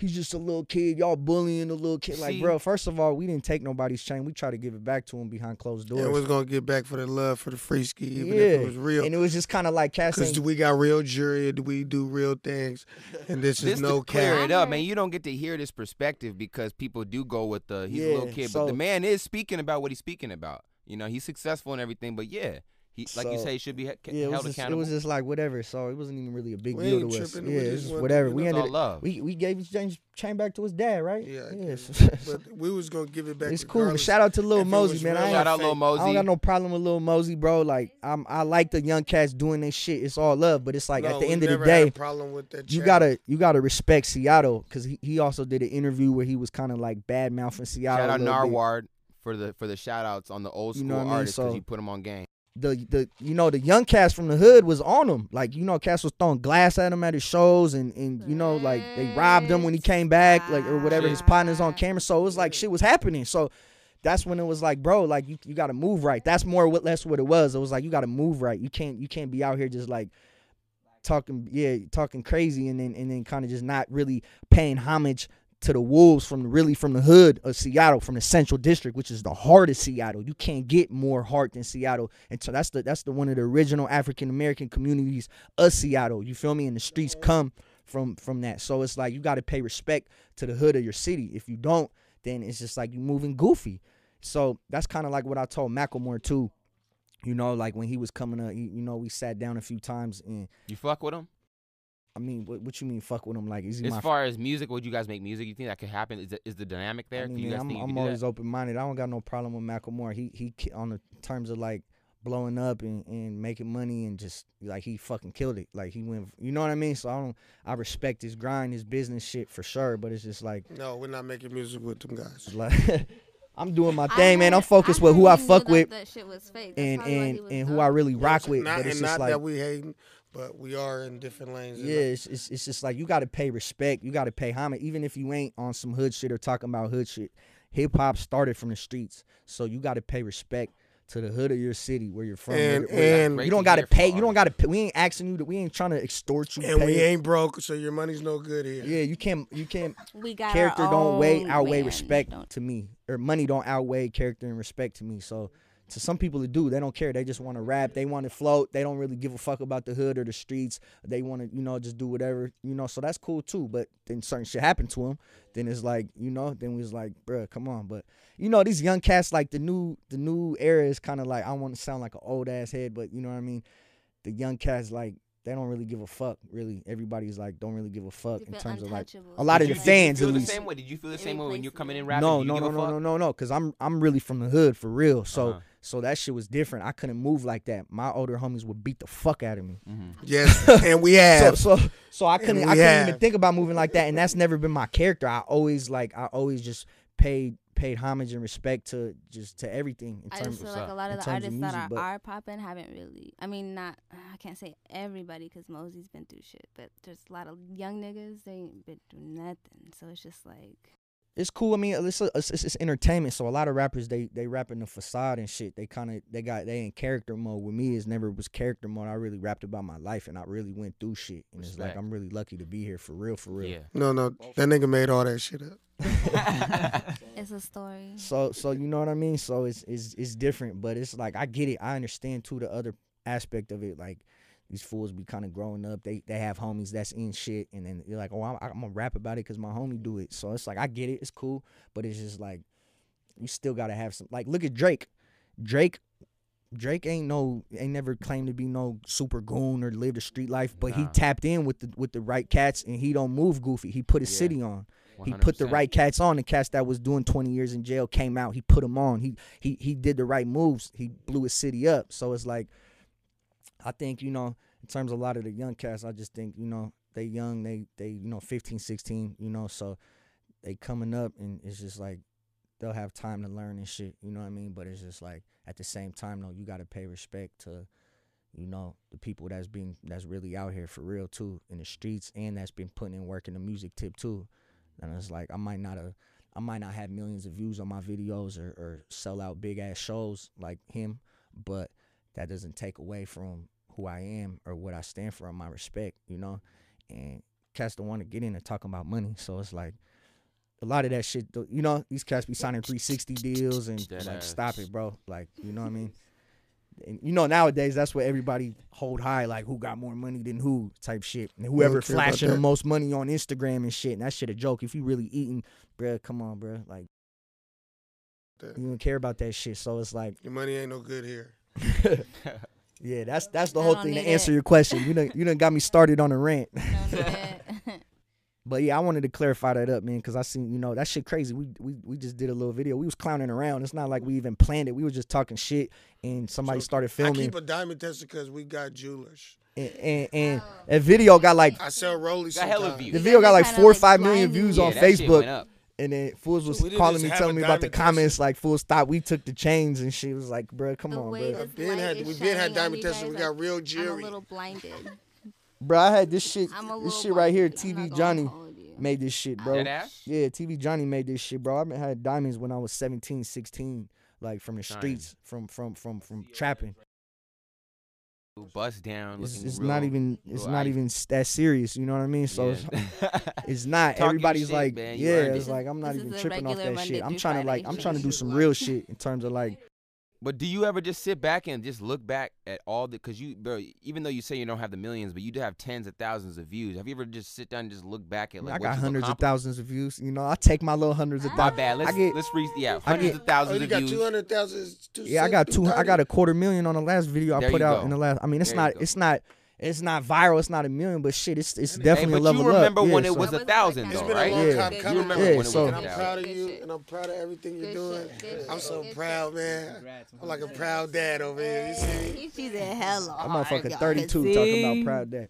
he's just a little kid. Y'all bullying the little kid. Like See- bro, first of all, we didn't take nobody's chain. We try to give it back to him behind closed doors. Yeah, it was gonna get back for the love for the free ski, even Yeah. if it was real. And it was just kind of like Cass Because saying, we got real jury, Do we do real things, and this, This is no to clear cap. it up, man. You don't get to hear this perspective because people do go with the he's a little kid, so- but the man is speaking about what he's speaking about. You know, he's successful and everything, but yeah, He, like you So, say, he should be he- yeah, it was held just, accountable. It was just like whatever. So it wasn't even really a big We deal ain't to us. Yeah, it's just just whatever. you We ended. all it- love. We we gave James chain back to his dad, right? Yeah, I Yes. but we was gonna give it back. It's cool. Shout out to Lil if Mosey, man. real I ain't, Shout out Lil fake. Mosey. I don't got no problem with Lil Mosey, bro. Like I'm, I like the young cats doing their shit. It's all love, but it's like No, at the end of the never had a day, problem with that you gotta you gotta respect Seattle because he, he also did an interview where he was kind of like bad mouthing Seattle. Shout out little bit. Narward for the for the shout outs on the old You school know what I mean? artists because So- you put them on game. The the you know the young cast from the hood was on him. Like you know, cast was throwing glass at him at his shows, and and you know like they robbed him when he came back, like or whatever. His partners on camera, so it was like shit was happening. So that's when it was like, bro, like you you got to move right. That's more what less what it was. It was like you got to move right. You can't you can't be out here just like talking yeah talking crazy and then and then kind of just not really paying homage to the wolves from really from the hood of Seattle, from the Central District, which is the heart of Seattle. You can't get more heart than Seattle, and so that's the that's the one of the original African American communities of Seattle. You feel me? And the streets come from from that. So it's like you got to pay respect to the hood of your city. If you don't, then it's just like you moving goofy. So that's kind of like what I told Macklemore too. You know, like when he was coming up, you, you know, we sat down a few times and You fuck with him. I mean, what, what you mean fuck with him? Like, is he As my far as music, would you guys make music? You think that could happen? Is the, is the dynamic there? I Can mean, you man, guys I'm, think I'm could always open minded. I don't got no problem with Macklemore. He he on the terms of like blowing up and, and making money and just like he fucking killed it. Like he went, you know what I mean? So I don't. I respect his grind, his business shit for sure. But it's just like No, we're not making music with them guys. like. I'm doing my I thing, man. I'm focused with who I fuck with, that shit was fake. And probably why he and and who I really rock with. Not, but it's just like that we hating, but we are in different lanes. Yeah, it's, it's it's just like you got to pay respect. You got to pay homage, even if you ain't on some hood shit or talking about hood shit. Hip hop started from the streets, so you got to pay respect to the hood of your city where you're from. And- where- where- and- you don't got to pay. You don't got to. We ain't asking you. To, we ain't trying to extort you. and we ain't broke, so your money's no good here. Yeah, you can't. You can't. We got character don't weigh outweigh man. respect to me, or money don't outweigh character and respect to me. So to some people it do. They don't care. They just want to rap. They want to float. They don't really give a fuck about the hood or the streets. They want to, you know, just do whatever, you know. So that's cool too. But then certain shit happened to them. Then it's like, you know, then we was like, bruh, come on. But you know, these young cats, like the new, the new era is kind of like I want to sound like an old ass head, but you know what I mean. The young cats like they don't really give a fuck. Really, everybody's like don't really give a fuck in terms of like a lot Did of you- the did you fans. feel at the same way? Did you feel the same way when you're coming in rapping? No, no, no, no, no, no, no. Cause I'm I'm really from the hood for real. So Uh-huh. So that shit was different. I couldn't move like that. My older homies would beat the fuck out of me. Mm-hmm. Yes, and we So have. so so I couldn't I couldn't have. even think about moving like that. And that's never been my character. I always like I always just paid paid homage and respect to just to everything in I terms just feel of like a lot of the terms artists music, that are, are popping haven't really. I mean, not. I can't say everybody because Mosey's been through shit, but there's a lot of young niggas. They ain't been through nothing. So it's just like it's cool. I mean, it's, it's, it's, it's entertainment. So a lot of rappers they they rap in the facade and shit. They kind of they got they in character mode. With me, it's never was character mode. I really rapped about my life and I really went through shit. And it's like I'm really lucky to be here for real, for real. Yeah. No, no, that nigga made all that shit up. it's a story. So so you know what I mean. So it's it's it's different, but it's like I get it. I understand too the other aspect of it. Like these fools be kind of growing up. They they have homies that's in shit, and then you're like, oh, I'm, I'm gonna rap about it because my homie do it. So it's like I get it. It's cool, but it's just like you still gotta have some. Like look at Drake. Drake. Drake ain't no ain't never claimed to be no super goon or lived a street life, but he tapped in with the with the right cats and he don't move goofy. He put his Yeah. city on. He put the right cats on. The cats that was doing 20 years in jail came out. He put them on. He he he did the right moves. He blew his city up. So it's like, I think you know, in terms of a lot of the young cats, I just think you know they young. They they you know 15, 16. You know, so they coming up and it's just like they'll have time to learn and shit. You know what I mean? But it's just like at the same time though, you got to pay respect to you know the people that's being that's really out here for real too in the streets and that's been putting in work in the music tip too and it's like i might not have i might not have millions of views on my videos or, or sell out big ass shows like him but that doesn't take away from who i am or what i stand for and my respect you know and cats don't want to get in and talking about money so it's like a lot of that shit you know these cats be signing 360 deals and Dead like ass. stop it bro like you know what i mean and you know nowadays that's what everybody hold high, like who got more money than who type shit, and whoever care about flashing the most money on Instagram and shit. And that shit a joke. If you really eating, bruh, come on, bruh. Like That- you don't care about that shit. So it's like Your money ain't no good here. Yeah, that's that's the I whole thing to need answer it. your question. You done you done got me started on a rant. Don't need it. But yeah, I wanted to clarify that up, man, because I seen you know that shit crazy. We we we just did a little video. We was clowning around. It's not like we even planned it. We were just talking shit, and somebody started I filming. keep a diamond tester because we got jewelers. and and, and that video got like I sell rollies. Got hella views. the video got like four or like, five million views me. on Yeah, that shit went Facebook. Up. And then fools was So we calling me, telling me about the comments, like, "Fool, stop! We took the chains and she was like, "Bruh, come the on, way bro." this been had- we been had shining on diamond you testers. guys, We got like, real I'm jewelry. a little blinded. Bro, I had this shit. This little shit right here, blinded. TV Johnny made this shit, bro. Yeah, TV Johnny made this shit, bro. I had diamonds when I was 17, 16, like from the Nice. streets, from from from from trapping. Bust down. It's, it's real- not even it's real not ice. even that serious. You know what I mean? So it's, Yeah. it's not. Talk Everybody's shit, like, man. Yeah, it's like I'm not This even tripping off regular that shit. I'm through trying to like I'm trying to do some real shit in terms of like But do you ever just sit back and just look back at all the? Because you, bro, even though you say you don't have the millions, but you do have tens of thousands of views. Have you ever just sit down and just look back at like I what got you've hundreds of thousands of views. You know, I take my little hundreds of My thousands. bad. Let's I get, let's re yeah, I hundreds get- of thousands Oh, you got two hundred thousand. yeah, I got two. I got a quarter million on the last video I There put out go. in the last. I mean, it's There not. It's not. It's not viral. It's not a million, but shit, it's it's definitely but a level you remember up. when Yeah, it so- was a thousand like It's though, been right? a long Yeah. time Good coming. You remember Yeah, when it so- was and a I'm thousand. proud of you, and I'm proud of everything you're Good doing. shit, I'm so good proud, man. I'm like a proud dad over here. You see? He cheated hella I'm hard, motherfucking 32 talking about proud dad.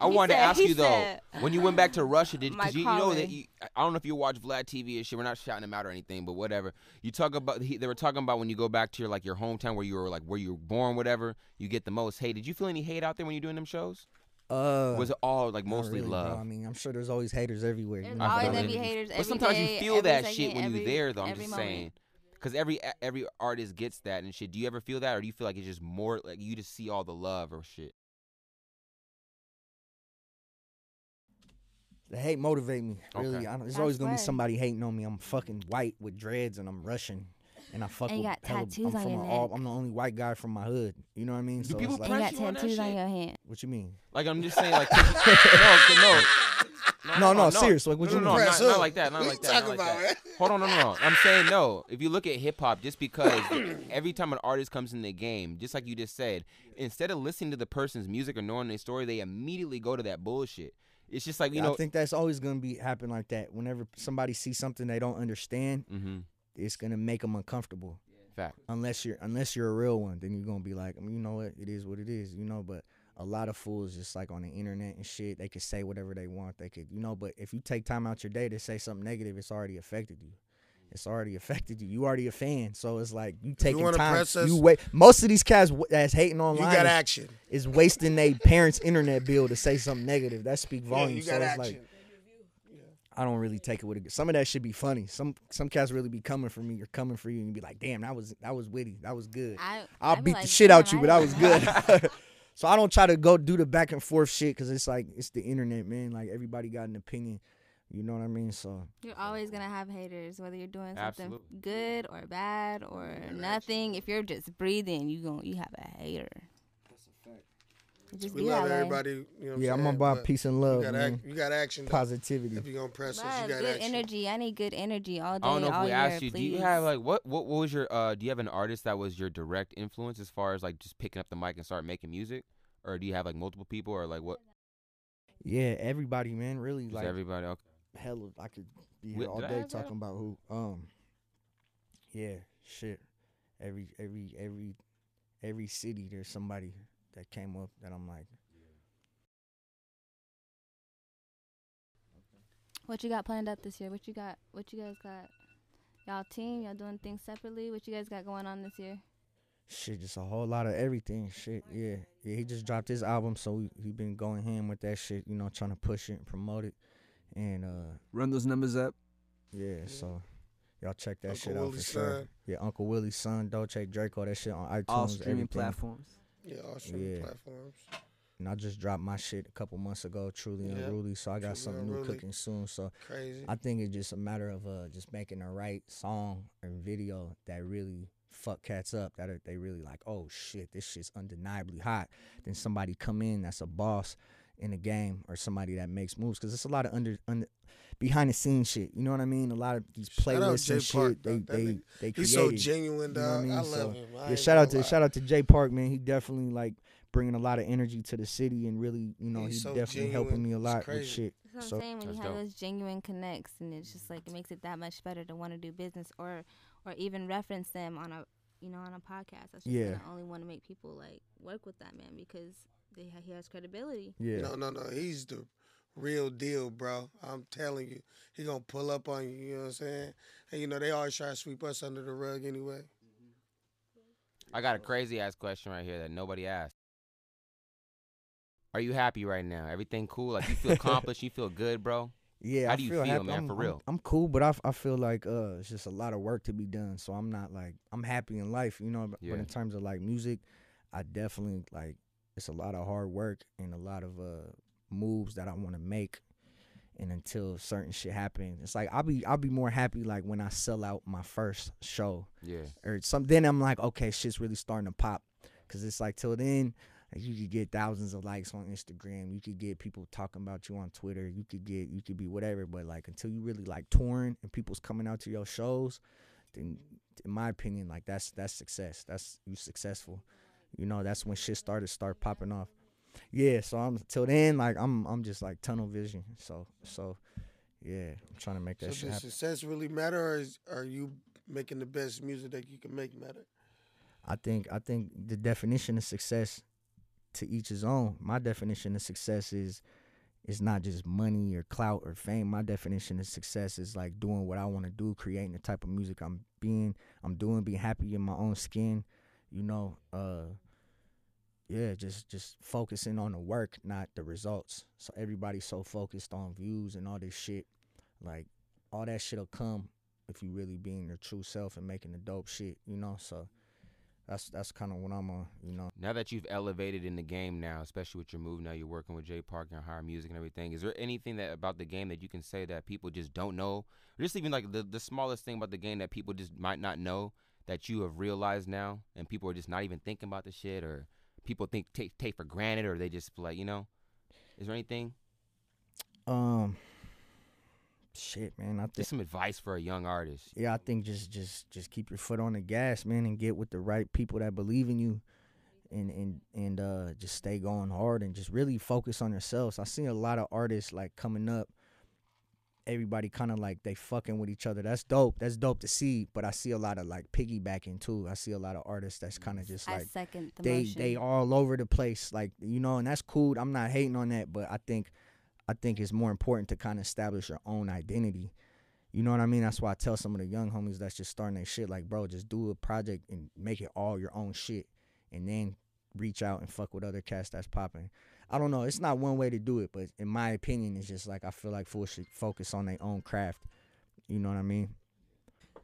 I He wanted to ask he you though, when you went back to Russia, did My because you, you know that you, I don't know if you watch Vlad TV and shit. We're not shouting him out or anything, but whatever. You talk about he, they were talking about when you go back to your like your hometown where you were like where you were born, whatever. You get the most hate. Did you feel any hate out there when you're doing them shows? Uh, Was it all like mostly really, bro. love? I mean, I'm sure there's always haters everywhere. There's you know, I always gonna be haters But every sometimes day, you feel that second, shit when every- you're there, though. I'm just moment. saying, because every every artist gets that and shit. Do you ever feel that, or do you feel like it's just more like you just see all the love or shit? The hate motivate me. Really, Okay. I don't, there's That's always gonna be fun. somebody hating on me. I'm fucking white with dreads and I'm Russian, and I fuck And you with. got hella- tattoos I'm on from your a, all, neck. I'm the only white guy from my hood. You know what I mean? Do so people it's like, And you press got you on that tattoos on shit? your hand. what you mean? Like I'm just saying, like 'cause you- no, no, No, no, serious, like, what no, you no, mean? no, Press not, not who? like that, not What like you that, not talking like about, that. man? Hold on, no, no, no. I'm saying no. If you look at hip hop, just because every time an artist comes in the game, just like you just said, instead of listening to the person's music or knowing their story, they immediately go to that bullshit. It's just like you know. I think that's always gonna be happen like that. Whenever somebody sees something they don't understand, mm-hmm. it's gonna make them uncomfortable. Fact. Unless you're unless you're a real one, then you're gonna be like, I mean, you know what, it is what it is, you know. But a lot of fools just like on the internet and shit, they could say whatever they want. They could, you know. But if you take time out your day to say something negative, it's already affected you. It's already affected you. You already a fan, so it's like you taking wanna time. us- You wait. Most of these cats that's hating You online got is- action. is wasting their parents' internet bill to say something negative. That speak Yeah, volumes. you so got it's action. like I don't really take it with a Some of that should be funny. Some some cats really be coming for me or coming for you and you be like, damn, that was that was witty. That was good. I, I'll I beat like, the shit out "Damn, you, but that was good. so I don't try to go do the back and forth shit because it's like it's the internet, man. Like everybody got an opinion. You know what I mean? So You're always gonna have haters, whether you're doing something Absolutely. good or bad or nothing. If you're just breathing, you gon' you have a hater. It just We love that everybody. You know what yeah, I'm saying? about But peace and You love, got, man. act, you got action. though. Positivity. If you're gonna press us, you got good action. energy. I need good energy all day, I don't know if all we year. asked you. please. Do you have like what? What, what was your? uh Do you have an artist that was your direct influence as far as like just picking up the mic and start making music, or do you have like multiple people, or like what? Yeah, everybody, man. Really, Just like everybody. Okay. Hell of I could be Wh- here all did I day ask that? talking about who. Um, yeah, shit. Every every every every city, there's somebody that came up that I'm like, What you got planned up this year? What you got? What you guys got? Y'all team? Y'all doing things separately? What you guys got going on this year? shit, just a whole lot of everything. Shit, yeah, yeah. He just dropped his album, so we, he been going ham with that shit. You know, trying to push it and promote it, and uh, Run those numbers up. yeah. So y'all check that Uncle shit out Willie's for sure. son. Yeah, Uncle Willie's son, Dolce Draco. That shit on iTunes. All streaming everything. platforms. Yeah, all streaming Yeah. platforms. And I just dropped my shit a couple months ago, truly Yep. unruly. So I got Truly something new cooking soon. So Crazy. I think it's just a matter of uh just making the right song or video that really fuck cats up. That are, they really like, oh shit, this shit's undeniably hot. Then somebody come in that's a boss in the game or somebody that makes moves because it's a lot of under, under behind the scenes shit. You know what I mean? A lot of these playlists Jay and Park, shit. They dog. They nigga- they he's so created. genuine, You know what dog. I mean? love So, him. I Yeah, shout out gonna to lie. shout out to Jay Park, man. He definitely like bringing a lot of energy to the city and really, you know, He's he's so definitely helping me a lot with shit. That's what So I'm saying when you have those genuine connects, and it's just like it makes it that much better to want to do business or or even reference them on a you know on a podcast. That's just Yeah. gonna only want to make people like work with that man because they ha- he has credibility. Yeah. No, no, no. He's the real deal, bro. I'm telling you. He gonna pull up on you, you know what I'm saying? And you know, they always try to sweep us under the rug anyway. I got a crazy ass question right here that nobody asked. Are you happy right now? Everything cool? Like you feel accomplished? you feel good, bro? Yeah, How I do you feel feel, happy. man? I'm, for I'm- real? I'm, cool, but I, I feel like uh, it's just a lot of work to be done. So I'm not like I'm happy in life, you know. But Yeah. in terms of like music, I definitely like it's a lot of hard work and a lot of uh moves that I want to make. And until certain shit happens, it's like I'll be I'll be more happy like when I sell out my first show. Yeah. Or some then I'm like okay, shit's really starting to pop, cause it's like till then. like, You could get thousands of likes on Instagram. You could get people talking about you on Twitter. You could get you could be whatever. But like until you really like touring and people's coming out to your shows, then in my opinion, like that's that's success. That's you successful. You know, that's when shit started start popping off. Yeah, so I'm till then like I'm I'm just like tunnel vision. So so yeah, I'm trying to make that So shit does happen. success really matter, or is, are you making the best music that you can make matter? I think I think the definition of success to each his own. My definition of success is is not just money or clout or fame. My definition of success is like doing what I want to do, creating the type of music I'm being I'm doing, being happy in my own skin, you know, uh yeah, just just focusing on the work, not the results. So everybody's so focused on views and all this shit. Like all that shit'll come if you really being your true self and making the dope shit, you know? So that's that's kind of what I'm on, you know. Now that you've elevated in the game now, especially with your move now, you're working with Jay Park and H1GHR MUSIC and everything. Is there anything that about the game that you can say that people just don't know, or just even like the the smallest thing about the game that people just might not know that you have realized now, and people are just not even thinking about the shit, or people think take take for granted, or they just like you know, is there anything? Um shit, man. I think Just some advice for a young artist. Yeah, I think just just just keep your foot on the gas, man, and get with the right people that believe in you, and and and uh, just stay going hard and just really focus on yourselves. I see a lot of artists like coming up. Everybody kind of like they fucking with each other. That's dope. That's dope to see. But I see a lot of like piggybacking too. I see a lot of artists that's kind of just like the they motion. they all over the place. Like you know, and that's cool. I'm not hating on that, but I think I think it's more important to kind of establish your own identity. You know what I mean? That's why I tell some of the young homies that's just starting their shit, like, bro, just do a project and make it all your own shit, and then reach out and fuck with other cats that's popping. I don't know. It's not one way to do it, but in my opinion, it's just like I feel like fools should focus on their own craft. You know what I mean?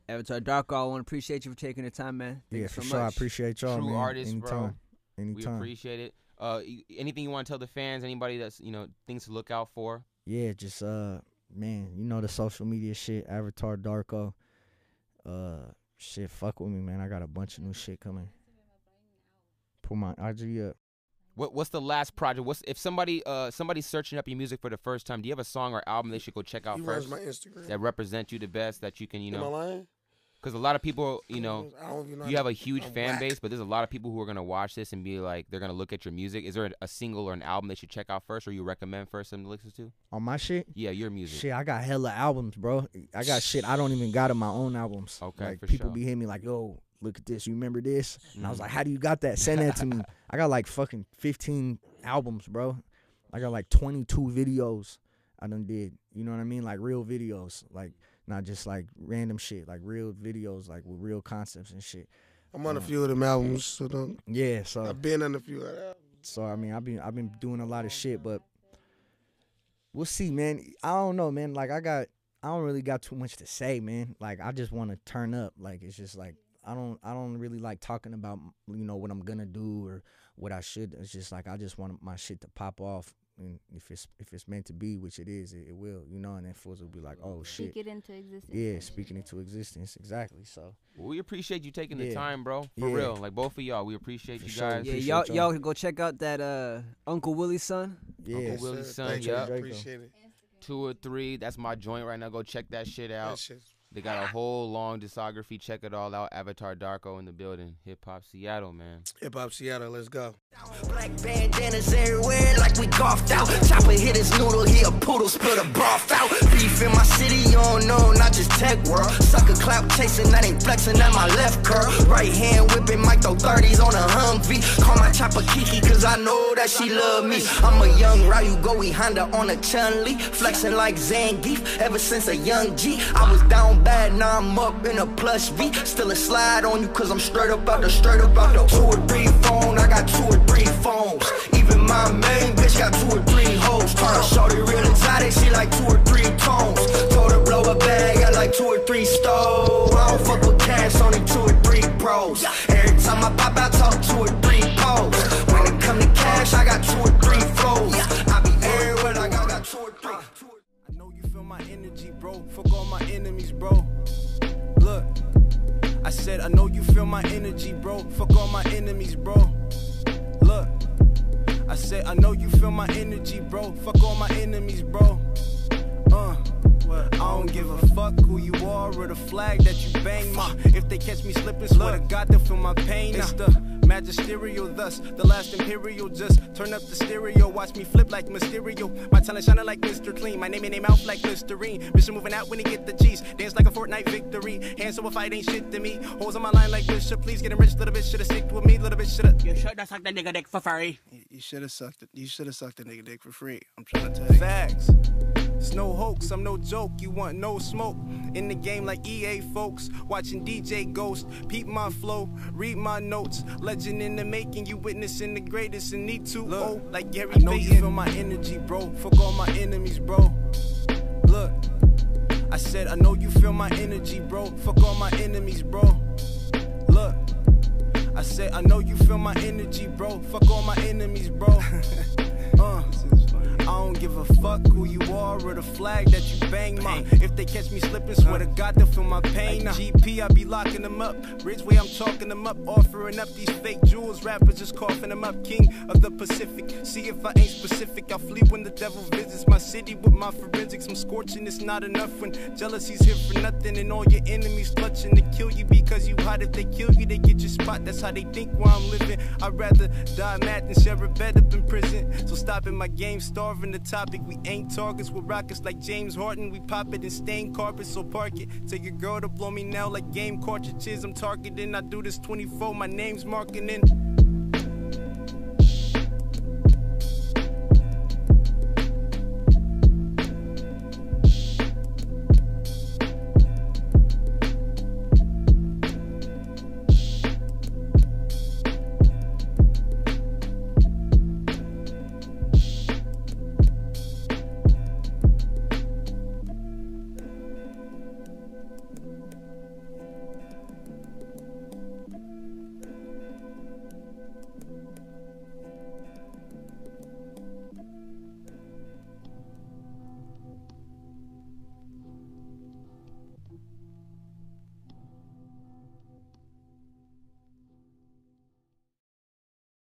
Avatar Darko, I want to appreciate you for taking the time, man. Thank yeah, you for so sure. I appreciate y'all, True man. artist, Anytime. bro. Anytime. We appreciate it. Uh, anything you want to tell the fans? Anybody that's you know things to look out for? yeah, just uh man, you know the social media shit, Avatar Darko. Uh shit, fuck with me, man. I got a bunch of new shit coming. Pull my IG up. What What's the last project? What's if somebody uh somebody's searching up your music for the first time? Do you have a song or album they should go check out He runs first? my Instagram. That represent you the best that you can you Am I know. lying? Because a lot of people, you know, I don't even know you have a huge I'm fan whack. base, but there's a lot of people who are gonna watch this and be like, they're gonna look at your music. Is there a, a single or an album they should check out first, or you recommend first them to listen to? On my shit? Yeah, your music. Shit, I got hella albums, bro. I got shit I don't even got in my own albums. Okay, like for people sure. be hitting me like, "Yo, look at this. You remember this?" And I was like, "How do you got that? Send that to me." I got like fucking 15 albums, bro. I got like 22 videos I done did. You know what I mean? Like real videos, like not just like random shit, like real videos, like with real concepts and shit. I'm on a Uh, few of them albums, so don't. Yeah, so I've been on a few of them. so I mean, I've been I've been doing a lot of shit, but we'll see, man. I don't know, man. Like I got I don't really got too much to say, man. Like I just want to turn up. Like it's just like I don't I don't really like talking about you know what I'm gonna do or what I should. It's just like I just want my shit to pop off. And if it's if it's meant to be, which it is, it, it will, you know. And then fools will be like, "Oh shit!" Speak it into existence. Yeah, speaking into existence, exactly. So Well, we appreciate you taking the Yeah. time, bro. For Yeah. real, like both of y'all, we appreciate For you sure. guys. Yeah, Appreciate y'all, y'all. y'all can go check out that uh Uncle Willie's son. Yeah. Uncle Willie's son. Thank you. Yup. Appreciate it. Two or three. That's my joint right now. Go check that shit out. shit's- They got a whole long discography. Check it all out. Avatar Darko in the building. Hip Hop Seattle, man. Hip Hop Seattle, let's go. Black bandanas everywhere like we golfed out. Chopper hit his noodle, he a poodle, spill a broth out. Beef in my city, you don't know, not just tech world. Sucker clout chasing, that ain't flexing at my left curl. Right hand whipping, mic throw 30s on a Humvee. Call my chopper Kiki, cause I know that she love me. I'm a young Ryu Goey Honda on a Chun Li. Flexing like Zangief ever since a young G. I was down bad, now I'm up in a plus V. Still a slide on you, cause I'm straight up out the straight up out the two or three phone. I got two Listerine. Mission moving out when he get the cheese. Dance like a Fortnite victory. Hands so a fight ain't shit to me. Holes on my line like Bishop. Please get rich, little bit shoulda sticked with me, little bit shoulda. You shoulda sucked that nigga dick for free. You shoulda sucked it. You shoulda sucked the nigga dick for free. I'm trying to tell you. Facts. It's no hoax, I'm no joke. You want no smoke. In the game like EA folks. Watching DJ Ghost. Peep my flow. Read my notes. Legend in the making. You witnessing the greatest and need to. Oh, like Gary I know you feel my energy, bro. Fuck all my enemies, bro. Look. I said, I know you feel my energy, bro. Fuck all my enemies, bro. Look. I said, I know you feel my energy, bro. Fuck all my enemies, bro. uh. I don't give a fuck who you are or the flag that you bang, ma. If they catch me slipping, swear to God they'll feel my pain. Like GP, I be locking them up. Ridgeway, I'm talking them up, offering up these fake jewels. Rappers just coughing them up. King of the Pacific. See if I ain't specific, I'll flee when the devil visits my city with my forensics. I'm scorching, it's not enough when jealousy's here for nothing and all your enemies clutching to kill you because you hot. If they kill you, they get your spot. That's how they think where I'm living. I'd rather die mad than share a bed up in prison. So stopping my game, starving the topic. We ain't targets with rockets like James Harden. We pop it and stain carpet, so park it. Tell your girl to blow me now like game cartridges. I'm targeting. I do this 24. My name's marking in.